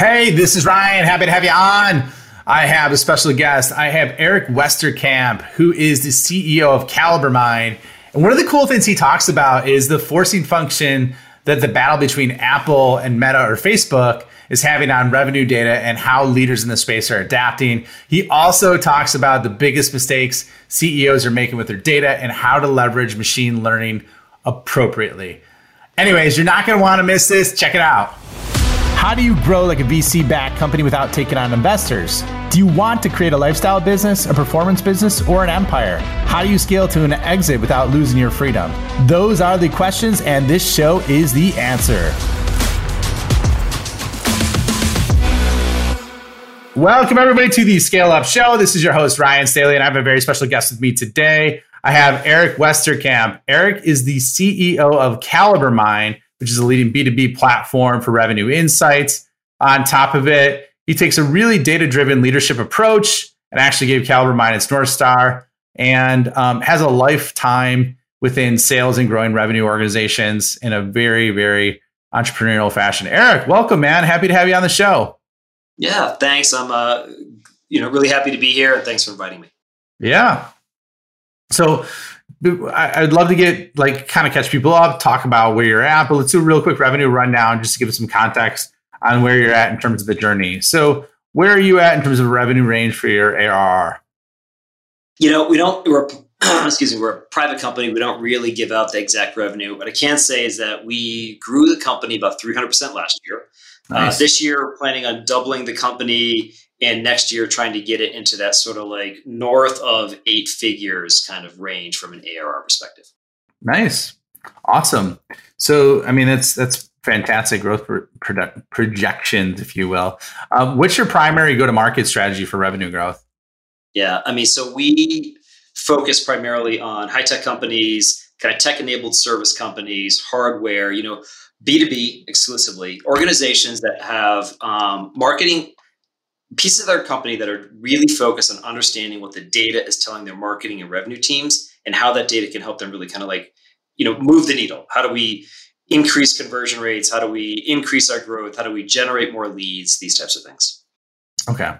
Hey, this is Ryan. Happy to have you on. I have a special guest. I have Eric Westerkamp, who is the CEO of CaliberMind. And one of the cool things he talks about is the forcing function that the battle between Apple and Meta or Facebook is having on revenue data and how leaders in the space are adapting. He also talks about the biggest mistakes CEOs are making with their data and how to leverage machine learning appropriately. Anyways, you're not going to want to miss this. Check it out. How do you grow like a VC backed company without taking on investors? Do you want to create a lifestyle business, a performance business, or an empire? How do you scale to an exit without losing your freedom? Those are the questions, and this show is the answer. Welcome, everybody, to the Scale Up Show. This is your host, Ryan Staley, and I have a very special guest with me today. I have Eric Westerkamp. Eric is the CEO of CaliberMind which is a leading B2B platform for revenue insights. On top of it, he takes a really data driven leadership approach and actually gave CaliberMind its North Star and um, has a lifetime within sales and growing revenue organizations in a very, very entrepreneurial fashion. Eric, welcome, man. Happy to have you on the show. Yeah, thanks. I'm uh, you know really happy to be here, and thanks for inviting me. Yeah. So I'd love to get like kind of catch people up, talk about where you're at, but let's do a real quick revenue rundown just to give us some context on where you're at in terms of the journey. So, where are you at in terms of revenue range for your ARR? You know, we don't. We're excuse me. We're a private company. We don't really give out the exact revenue. What I can say is that we grew the company about 300 percent last year. Uh, nice. Uh, this year, we're planning on doubling the company and next year trying to get it into that sort of like north of eight figures kind of range from an ARR perspective. Nice, awesome. So, I mean, that's that's fantastic growth pro- pro- projections, if you will. Um, what's your primary go to market strategy for revenue growth? Yeah, I mean, so we focus primarily on high tech companies, kind of tech enabled service companies, hardware. You know. B2B exclusively, organizations that have um, marketing pieces of their company that are really focused on understanding what the data is telling their marketing and revenue teams and how that data can help them really kind of like you know move the needle. How do we increase conversion rates? How do we increase our growth? How do we generate more leads? These types of things. Okay.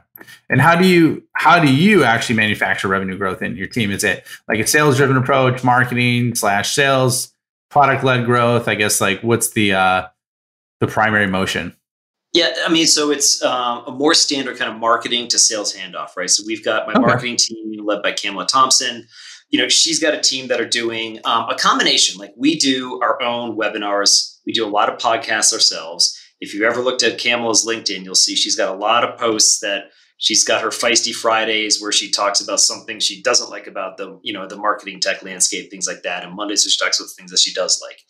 And how do you how do you actually manufacture revenue growth in your team? Is it like a sales driven approach marketing slash sales product led growth? I guess like what's the uh the primary motion yeah, I mean, so it's um, a more standard kind of marketing to sales handoff, right? So we've got my okay. marketing team led by Camela Thompson. You know, she's got a team that are doing um, a combination. Like we do our own webinars, we do a lot of podcasts ourselves. If you've ever looked at Camela's LinkedIn, you'll see she's got a lot of posts that She's got her feisty Fridays where she talks about something she doesn't like about the, you know, the marketing tech landscape, things like that. And Mondays she talks about things that she does like.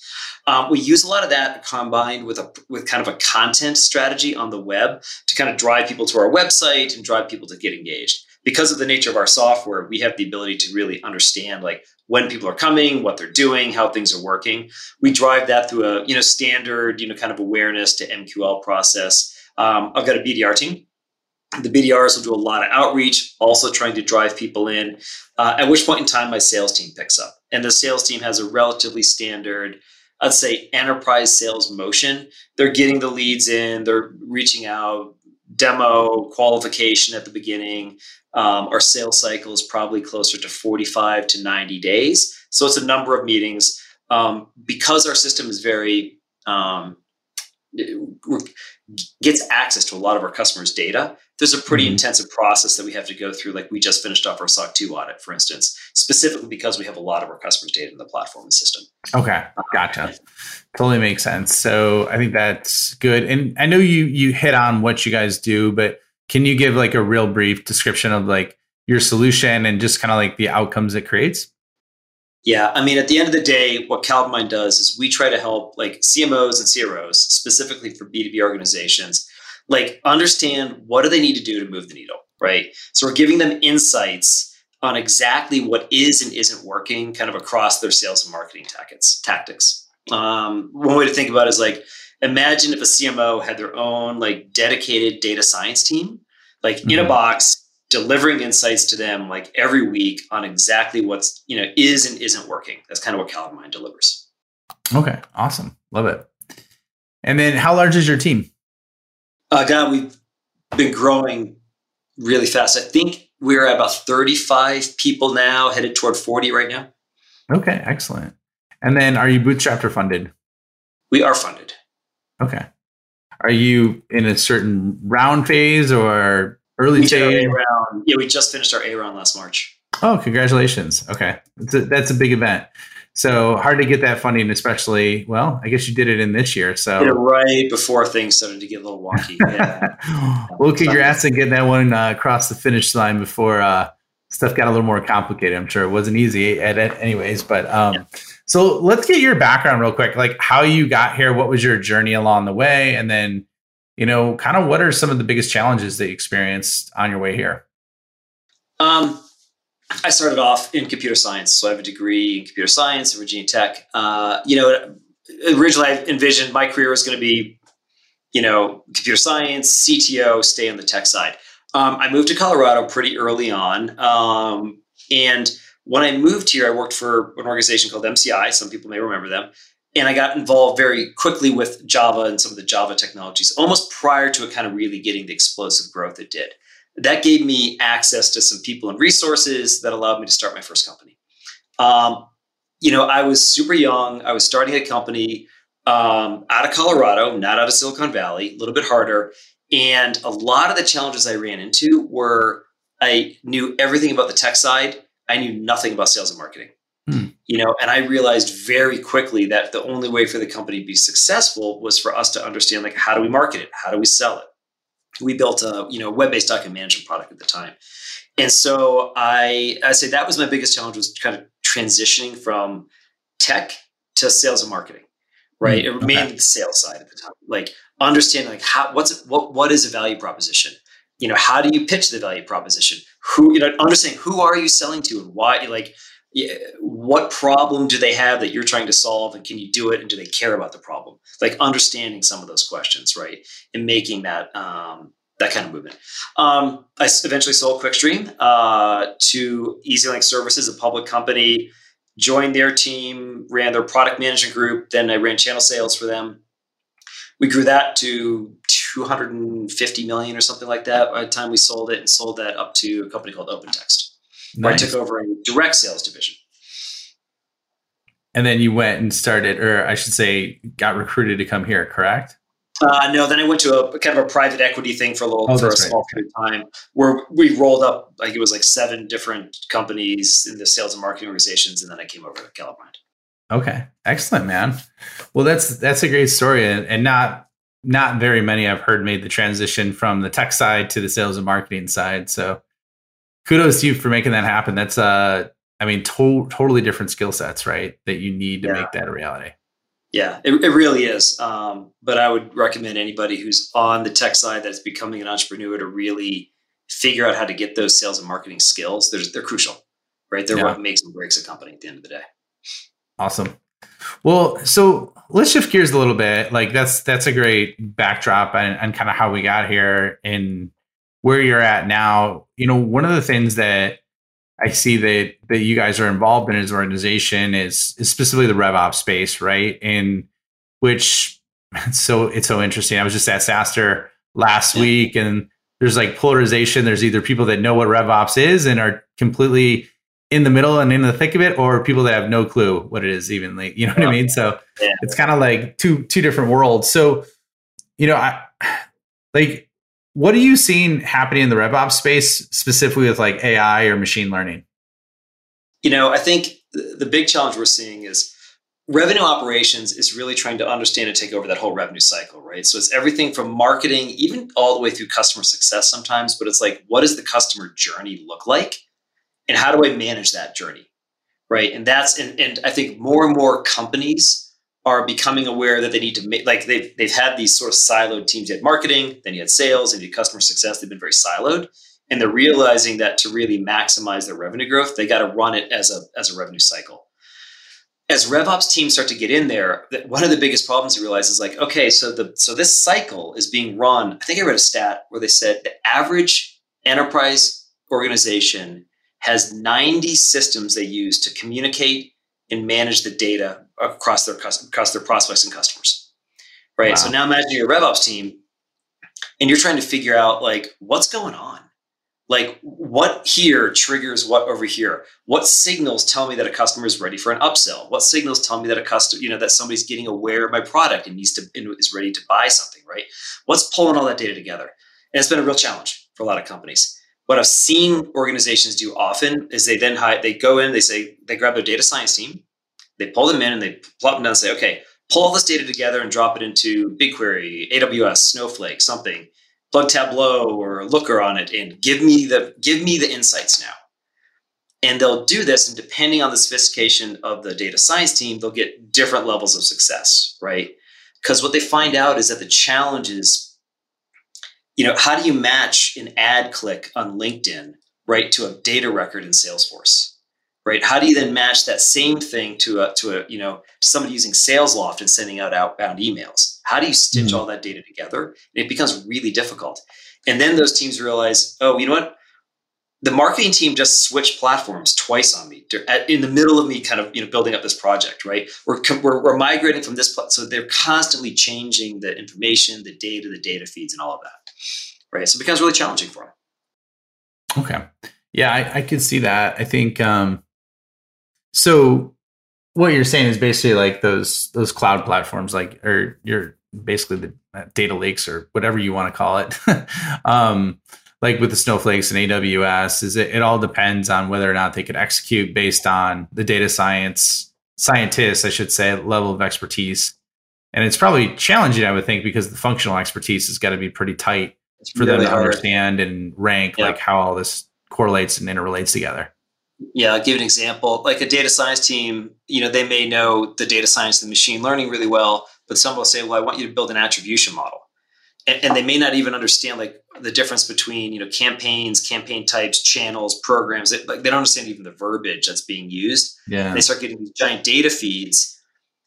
Um, we use a lot of that combined with a with kind of a content strategy on the web to kind of drive people to our website and drive people to get engaged. Because of the nature of our software, we have the ability to really understand like when people are coming, what they're doing, how things are working. We drive that through a you know standard you know kind of awareness to MQL process. Um, I've got a BDR team the BDRs will do a lot of outreach, also trying to drive people in. Uh, at which point in time, my sales team picks up, and the sales team has a relatively standard, I'd say, enterprise sales motion. They're getting the leads in, they're reaching out, demo qualification at the beginning. Um, our sales cycle is probably closer to 45 to 90 days. So it's a number of meetings. Um, because our system is very um, gets access to a lot of our customers' data, there's a pretty mm-hmm. intensive process that we have to go through. Like we just finished off our SOC 2 audit, for instance, specifically because we have a lot of our customers' data in the platform and system. Okay, gotcha. Totally makes sense. So I think that's good. And I know you you hit on what you guys do, but can you give like a real brief description of like your solution and just kind of like the outcomes it creates? Yeah, I mean, at the end of the day, what CaliberMind does is we try to help like CMOs and CROs, specifically for B2B organizations, like understand what do they need to do to move the needle, right? So we're giving them insights on exactly what is and isn't working kind of across their sales and marketing tactics. tactics. Um, one way to think about it is like, imagine if a CMO had their own like dedicated data science team, like mm-hmm. in a mm-hmm. box, delivering insights to them like every week on exactly what's you know is and isn't working. That's kind of what CaliberMind delivers. Okay, awesome, love it. And then, how large is your team? Uh, God, we've been growing really fast. I think we're at about 35 people now, headed toward 40 right now. Okay, excellent. And then are you bootstrapped or funded? We are funded. Okay. Are you in a certain round phase or early stage? round. Yeah, we just finished our A round last March. Oh, congratulations. Okay. That's a, that's a big event. So hard to get that funding, especially. Well, I guess you did it in this year. So right before things started to get a little wonky. Yeah. well, congrats on getting that one uh, across the finish line before uh, stuff got a little more complicated. I'm sure it wasn't easy at it, anyways. But um, yeah. so let's get your background real quick, like how you got here, what was your journey along the way, and then you know, kind of what are some of the biggest challenges that you experienced on your way here? Um, I started off in computer science, so I have a degree in computer science at Virginia Tech. Uh, you know, originally I envisioned my career was going to be, you know, computer science, CTO, stay on the tech side. Um, I moved to Colorado pretty early on, um, and when I moved here, I worked for an organization called MCI. Some people may remember them, and I got involved very quickly with Java and some of the Java technologies, almost prior to it kind of really getting the explosive growth it did that gave me access to some people and resources that allowed me to start my first company. Um, you know, I was super young. I was starting a company um, out of Colorado, not out of Silicon Valley, a little bit harder. And a lot of the challenges I ran into were I knew everything about the tech side. I knew nothing about sales and marketing. Hmm. You know, and I realized very quickly that the only way for the company to be successful was for us to understand like how do we market it? How do we sell it? We built a you know web-based document management product at the time. And so i i say that was my biggest challenge was kind of transitioning from tech to sales and marketing right? Mm, okay. mainly the sales side at the time like understanding like how what's what what is a value proposition? You know how do you pitch the value proposition? Who you know understanding who are you selling to and why like what problem do they have that you're trying to solve and can you do it and do they care about the problem? Like understanding some of those questions right and making that um, that kind of movement. Um, i eventually sold quickstream uh, to easylink services a public company joined their team ran their product management group then i ran channel sales for them. We grew that to 250 million or something like that by the time we sold it and sold that up to a company called opentext Nice. I took over a direct sales division. And then you went and started, or I should say, got recruited to come here, correct? Uh, no, then I went to a kind of a private equity thing for a little, oh, for a small period of time, where we rolled up like it was like seven different companies in the sales and marketing organizations, and then I came over to CaliberMind. Okay, excellent, man. Well, that's that's a great story, and, and not not very many I've heard made the transition from the tech side to the sales and marketing side. So kudos to you for making that happen. That's uh, I mean, to- totally different skill sets, right? That you need to yeah. make that a reality. Yeah, it, it really is. Um, but I would recommend anybody who's on the tech side that's becoming an entrepreneur to really figure out how to get those sales and marketing skills. They're, they're crucial, right? They're yeah. what makes and breaks a company at the end of the day. Awesome. Well, so let's shift gears a little bit. Like that's that's a great backdrop and, and kind of how we got here in where you're at now, you know, one of the things that I see that that you guys are involved in as an organization is, is specifically the RevOps space, right? In which so it's so interesting. I was just at SaaStr last week and there's like polarization. There's either people that know what RevOps is and are completely in the middle and in the thick of it, or people that have no clue what it is even like, you know what I mean? So yeah. it's kind of like two two different worlds. So, you know, I like what are you seeing happening in the RevOps space, specifically with like AI or machine learning? You know, I think the big challenge we're seeing is revenue operations is really trying to understand and take over that whole revenue cycle, right? So it's everything from marketing, even all the way through customer success sometimes, but it's like, what does the customer journey look like? And how do I manage that journey? Right. And that's, and, and I think more and more companies are becoming aware that they need to make like they've they've had these sort of siloed teams. You had marketing, then you had sales, and you had customer success. They've been very siloed, and they're realizing that to really maximize their revenue growth, they got to run it as a as a revenue cycle. As RevOps teams start to get in there, one of the biggest problems you realize is like, okay, so the so this cycle is being run. I think I read a stat where they said the average enterprise organization has 90 systems they use to communicate and manage the data across their across their prospects and customers. Right. Wow. So now imagine your RevOps team and you're trying to figure out like what's going on like what here triggers what over here what signals tell me that a customer is ready for an upsell what signals tell me that a customer you know that somebody's getting aware of my product and needs to and is ready to buy something right what's pulling all that data together and it's been a real challenge for a lot of companies what i've seen organizations do often is they then they go in they say they grab their data science team they pull them in and they plop them down and say okay pull all this data together and drop it into bigquery aws snowflake something plug Tableau or Looker on it and give me the give me the insights now. And they'll do this, and depending on the sophistication of the data science team, they'll get different levels of success, right? Because what they find out is that the challenge is, you know, how do you match an ad click on LinkedIn, right, to a data record in Salesforce? Right? How do you then match that same thing to a to a you know somebody using SalesLoft and sending out outbound emails? How do you stitch mm-hmm. all that data together? And it becomes really difficult. And then those teams realize, oh, you know what? The marketing team just switched platforms twice on me in the middle of me kind of you know building up this project. Right? We're we're, we're migrating from this, so they're constantly changing the information, the data, the data feeds, and all of that. Right? So it becomes really challenging for them. Okay. Yeah, I, I could see that. I think um, so what you're saying is basically like those those cloud platforms, like or you're basically the uh, data lakes or whatever you want to call it. um, like with the snowflakes and AWS, is it, it all depends on whether or not they could execute based on the data science scientists, I should say, level of expertise. And it's probably challenging, I would think, because the functional expertise has got to be pretty tight it's for really them to hard. understand and rank yeah. like how all this correlates and interrelates together. Yeah, I'll give an example. Like a data science team, you know, they may know the data science and machine learning really well, but some will say, well, I want you to build an attribution model. And, and, they may not even understand like the difference between, you know, campaigns, campaign types, channels, programs. It, like they don't understand even the verbiage that's being used. Yeah. And they start getting these giant data feeds.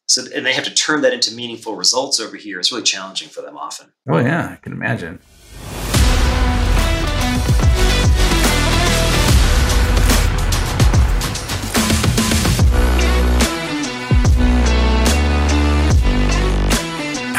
So, and they have to turn that into meaningful results over here. It's really challenging for them often. Oh yeah, I can imagine.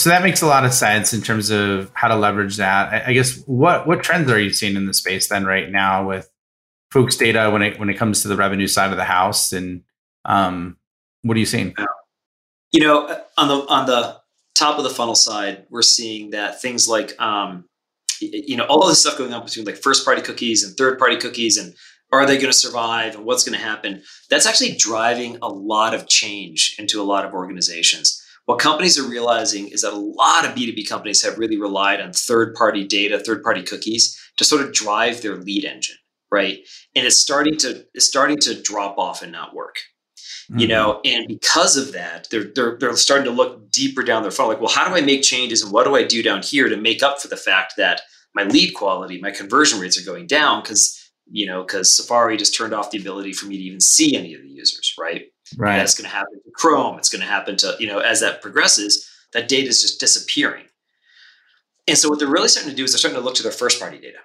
So that makes a lot of sense in terms of how to leverage that. I, I guess what what trends are you seeing in the space then right now with folks data when it when it comes to the revenue side of the house and um, what are you seeing? You know, on the on the top of the funnel side, we're seeing that things like um, you know all of this stuff going on between like first party cookies and third party cookies and are they going to survive and what's going to happen that's actually driving a lot of change into a lot of organizations what companies are realizing is that a lot of B2B companies have really relied on third party data, third party cookies to sort of drive their lead engine, right? And it's starting to it's starting to drop off and not work. Mm-hmm. You know, and because of that, they're, they're they're starting to look deeper down their funnel. Like, well, how do I make changes and what do I do down here to make up for the fact that my lead quality, my conversion rates are going down because you know because Safari just turned off the ability for me to even see any of the users, right? Right. That's going to happen to Chrome. It's going to happen to, you know, as that progresses, that data is just disappearing. And so what they're really starting to do is they're starting to look to their first party data.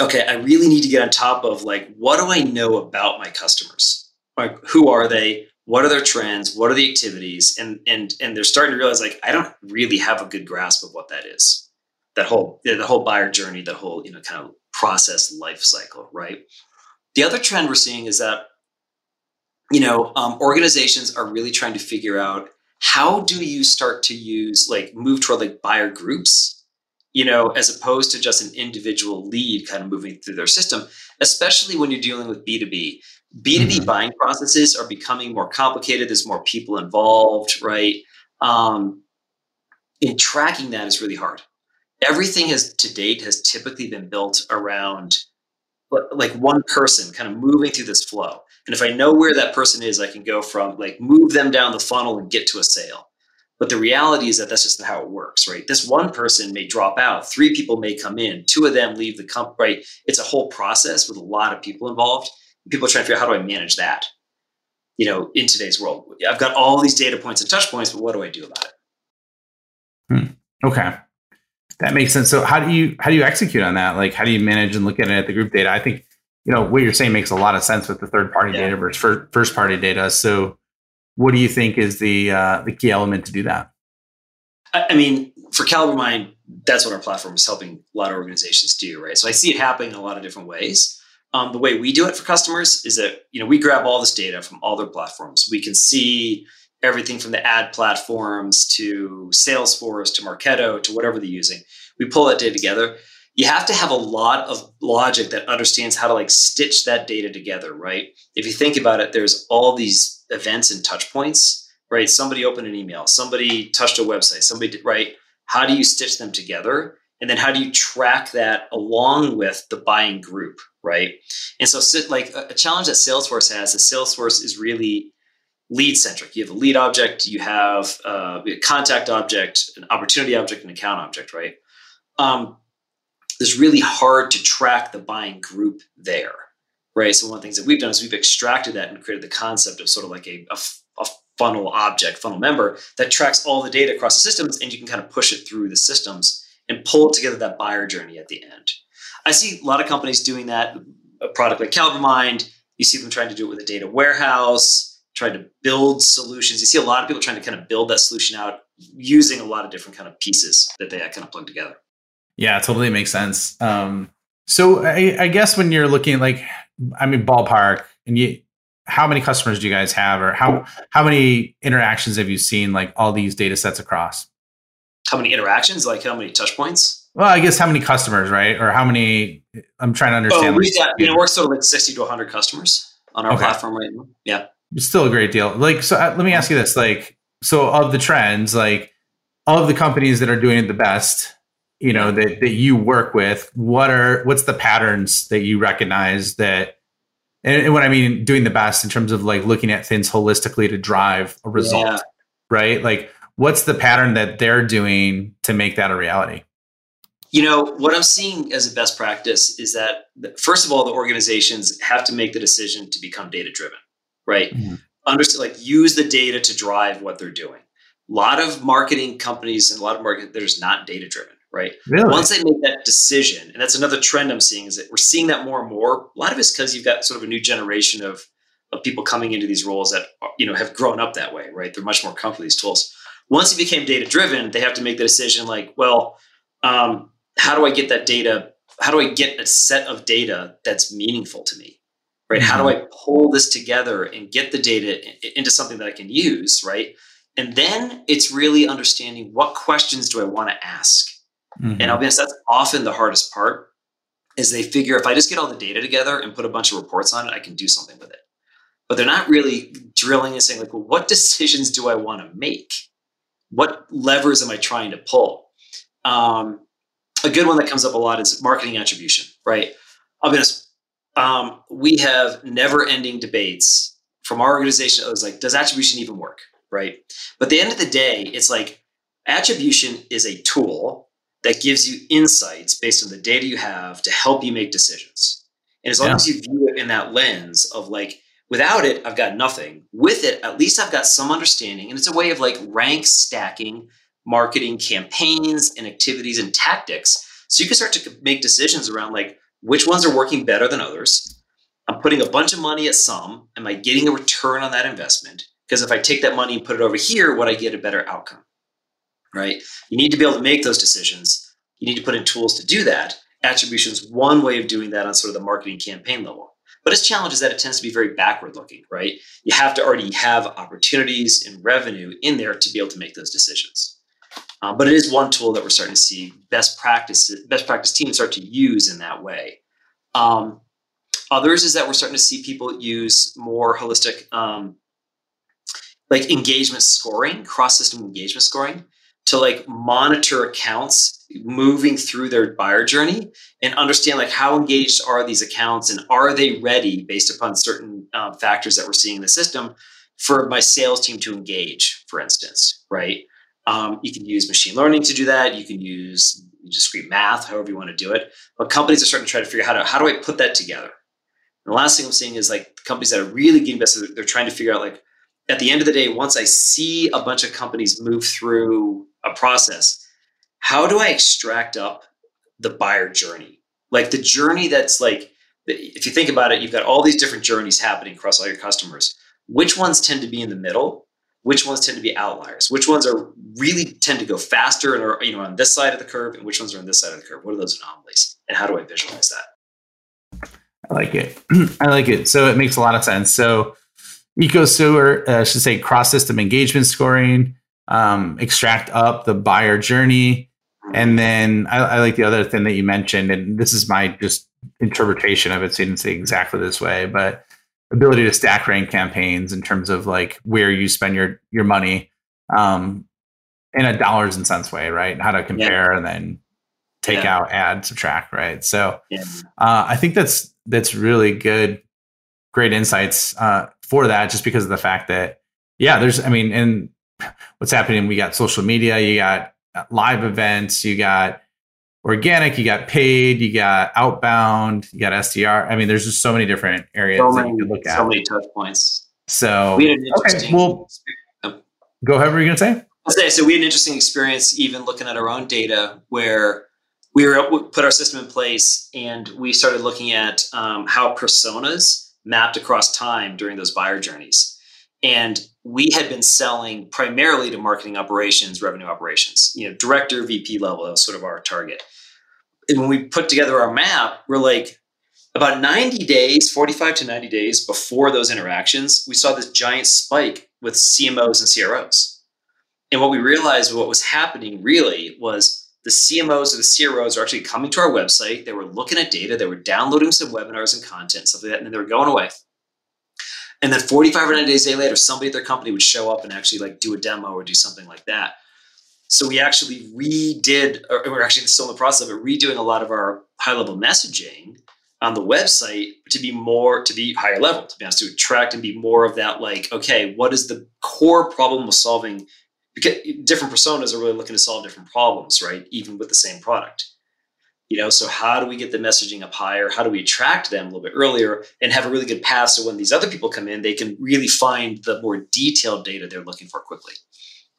Okay, I really need to get on top of like, what do I know about my customers? Like, who are they? What are their trends? What are the activities? And and and they're starting to realize like, I don't really have a good grasp of what that is. That whole the whole buyer journey, that whole you know kind of process life cycle, right? The other trend we're seeing is that you know, um, organizations are really trying to figure out how do you start to use like move toward like buyer groups, you know, as opposed to just an individual lead kind of moving through their system, especially when you're dealing with B2B. B2B mm-hmm. buying processes are becoming more complicated. There's more people involved, right? Um, and tracking that is really hard. Everything has to date has typically been built around like one person kind of moving through this flow. And if I know where that person is, I can go from like move them down the funnel and get to a sale. But the reality is that that's just how it works, right? This one person may drop out, three people may come in, two of them leave the company, right? It's a whole process with a lot of people involved. People are trying to figure out how do I manage that, you know, in today's world. I've got all these data points and touch points, but what do I do about it? Hmm. Okay. That makes sense. So how do you how do you execute on that? Like how do you manage and look at it at the group data? I think you know what you're saying makes a lot of sense with the third party yeah. data versus first party data. So what do you think is the uh, the key element to do that? I mean, for CaliberMind, that's what our platform is helping a lot of organizations do, right? So I see it happening in a lot of different ways. Um, the way we do it for customers is that you know we grab all this data from all their platforms. We can see everything from the ad platforms to Salesforce to Marketo to whatever they're using. We pull that data together. You have to have a lot of logic that understands how to like stitch that data together, right? If you think about it, there's all these events and touch points, right? Somebody opened an email, somebody touched a website, somebody did, right? How do you stitch them together? And then how do you track that along with the buying group, right? And so, like a challenge that Salesforce has is Salesforce is really lead centric. You have a lead object, you have uh, a contact object, an opportunity object, an account object, right? Um, it's really hard to track the buying group there right? So one of the things that we've done is we've extracted that and created the concept of sort of like a, a, a funnel object, funnel member that tracks all the data across the systems, and you can kind of push it through the systems and pull together that buyer journey at the end. I see a lot of companies doing that. A product like CaliberMind, you see them trying to do it with a data warehouse, trying to build solutions. You see a lot of people trying to kind of build that solution out using a lot of different kind of pieces that they kind of plug together. Yeah, totally makes sense. Um, so I, I, guess when you're looking like I mean, ballpark, and you, how many customers do you guys have, or how how many interactions have you seen like all these data sets across? How many interactions? Like how many touch points? Well, I guess how many customers, right? Or how many? I'm trying to understand. Oh, we got, you know, we're sort of like 60 to 100 customers on our okay. platform right now. Yeah, it's still a great deal. Like, so uh, let me ask you this: like, so of the trends, like, of the companies that are doing it the best, you know that that you work with what are what's the patterns that you recognize that and, and what i mean doing the best in terms of like looking at things holistically to drive a result yeah. right? Like what's the pattern that they're doing to make that a reality? You know what i'm seeing as a best practice is that first of all the organizations have to make the decision to become data driven right? Mm-hmm. understand like use the data to drive what they're doing. A lot of marketing companies and a lot of market there's not data driven right? Really? Once they make that decision, and that's another trend I'm seeing is that we're seeing that more and more. A lot of it's because you've got sort of a new generation of of people coming into these roles that you know have grown up that way, right? They're much more comfortable with these tools. Once it became data driven, they have to make the decision like, well, um, how do I get that data? How do I get a set of data that's meaningful to me? Right? Mm-hmm. How do I pull this together and get the data into something that I can use? Right? And then it's really understanding what questions do I want to ask? Mm-hmm. And I'll be honest, that's often the hardest part is they figure if I just get all the data together and put a bunch of reports on it, I can do something with it. But they're not really drilling and saying, like, well, what decisions do I want to make? What levers am I trying to pull? Um, a good one that comes up a lot is marketing attribution, right? I'll be honest, um, we have never ending debates from our organization. It was like, does attribution even work? Right. But at the end of the day, it's like attribution is a tool that gives you insights based on the data you have to help you make decisions. And as long yeah. as you view it in that lens of like, without it, I've got nothing. With it, at least I've got some understanding. And it's a way of like rank stacking marketing campaigns and activities and tactics. So you can start to make decisions around like which ones are working better than others. I'm putting a bunch of money at some. Am I getting a return on that investment? Because if I take that money and put it over here, would I get a better outcome? Right? You need to be able to make those decisions. You need to put in tools to do that. Attribution is one way of doing that on sort of the marketing campaign level. But its challenge is that it tends to be very backward looking, right? You have to already have opportunities and revenue in there to be able to make those decisions. Um, but it is one tool that we're starting to see best practice best practice teams start to use in that way. Um, others is that we're starting to see people use more holistic, um, like engagement scoring, cross system engagement scoring to like monitor accounts moving through their buyer journey and understand like how engaged are these accounts and are they ready based upon certain uh, factors that we're seeing in the system for my sales team to engage for instance right Um, you can use machine learning to do that. You can use discrete math, however you want to do it. But companies are starting to try to figure out how to how do I put that together. And the last thing I'm seeing is like companies that are really getting best. They're trying to figure out like at the end of the day, once I see a bunch of companies move through a process, how do I extract up the buyer journey? Like the journey that's like, if you think about it, you've got all these different journeys happening across all your customers. Which ones tend to be in the middle? Which ones tend to be outliers? Which ones are really tend to go faster and are you know on this side of the curve, and which ones are on this side of the curve? What are those anomalies, and how do I visualize that? I like it. I like it. So it makes a lot of sense. So EcoSewer, uh, should say cross system engagement scoring, um, extract up the buyer journey. And then I, I, like the other thing that you mentioned, and this is my just interpretation of it. So you didn't say exactly this way, but ability to stack rank campaigns in terms of like where you spend your your money um, in a dollars and cents way, right? How to compare yeah. and then take yeah. out, add, subtract, right? So yeah. uh, I think that's that's really good, great insights uh, for that, just because of the fact that yeah, there's I mean, and what's happening? We got social media, you got live events, you got organic, you got paid, you got outbound, you got SDR. I mean, there's just so many different areas so many, that you look at. So many touch points. So we okay, well, oh. go ahead. What were you gonna say? I'll say so. We had an interesting experience, even looking at our own data, where we were we put our system in place, and we started looking at um, how personas mapped across time during those buyer journeys. And we had been selling primarily to marketing operations, revenue operations, you know, director, VP level. That was sort of our target. And when we put together our map, we're like, about 90 days, 45 to 90 days before those interactions, we saw this giant spike with CMOs and CROs. And what we realized what was happening really was the CMOs or the CROs are actually coming to our website. They were looking at data, they were downloading some webinars and content, stuff like that, and then they were going away. And then 45 or 90 days later, somebody at their company would show up and actually like do a demo or do something like that. So we actually redid, or we're actually still in the process of it, redoing a lot of our high level messaging on the website to be more, to be higher level, to be honest, to attract and be more of that like, okay, what is the core problem of solving? Because different personas are really looking to solve different problems, right? Even with the same product you know so how do we get the messaging up higher? How do we attract them a little bit earlier and have a really good path so when these other people come in they can really find the more detailed data they're looking for quickly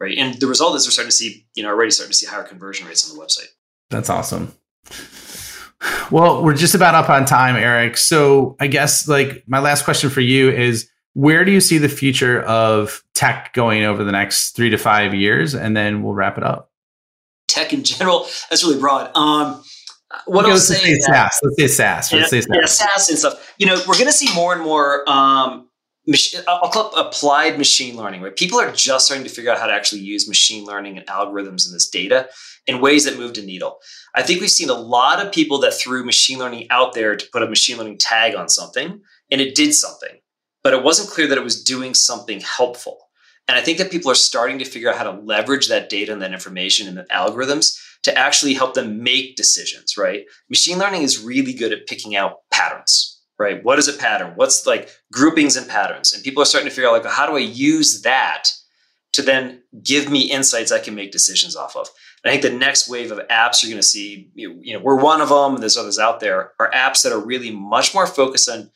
right? And the result is we're starting to see you know already starting to see higher conversion rates on the website. That's awesome. Well we're just about up on time eric. So i guess like my last question for you is where do you see the future of tech going over the next three to five years? And then we'll wrap it up. Tech in general that's really broad. Um, what okay, I'll say, say SaaS. Let's say SaaS. Let's say SaaS. Yeah, SaaS and stuff. You know, we're going to see more and more. Um, I'll call it applied machine learning. Right? People are just starting to figure out how to actually use machine learning and algorithms in this data in ways that move the needle. I think we've seen a lot of people that threw machine learning out there to put a machine learning tag on something, and it did something, but it wasn't clear that it was doing something helpful. And I think that people are starting to figure out how to leverage that data and that information and the algorithms to actually help them make decisions, right? Machine learning is really good at picking out patterns, right? What is a pattern? What's like groupings and patterns? And people are starting to figure out like, how do I use that to then give me insights I can make decisions off of? And I think the next wave of apps you're going to see, you know, we're one of them, there's others out there, are apps that are really much more focused on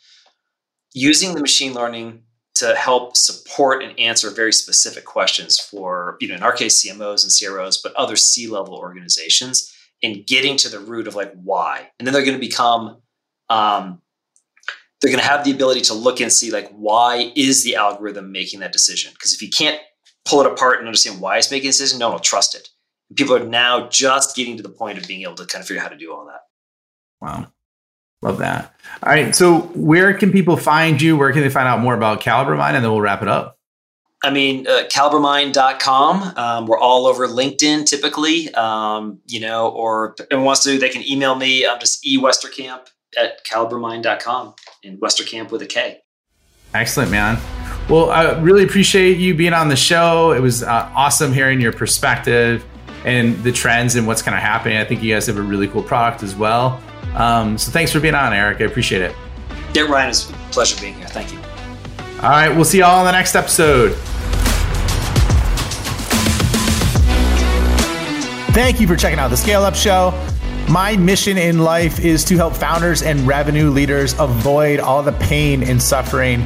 using the machine learning to help support and answer very specific questions for, you know, in our case, CMOs and CROs, but other C level organizations and getting to the root of like why. And then they're going to become, um, they're going to have the ability to look and see like why is the algorithm making that decision? Because if you can't pull it apart and understand why it's making a decision, no one will trust it. People are now just getting to the point of being able to kind of figure out how to do all that. Wow. Love that. All right. So, where can people find you? Where can they find out more about CaliberMind? And then we'll wrap it up. I mean, uh, calibermind.com. Um, we're all over LinkedIn typically, um, you know, or if anyone wants to, they can email me. I'm just ewesterkamp at calibermind.com and Westerkamp with a K. Excellent, man. Well, I really appreciate you being on the show. It was uh, awesome hearing your perspective and the trends and what's kind of happening. I think you guys have a really cool product as well. Um, so thanks for being on, Eric. I appreciate it. Yeah, Ryan, it's a pleasure being here. Thank you. All right, we'll see you all in the next episode. Thank you for checking out the Scale Up Show. My mission in life is to help founders and revenue leaders avoid all the pain and suffering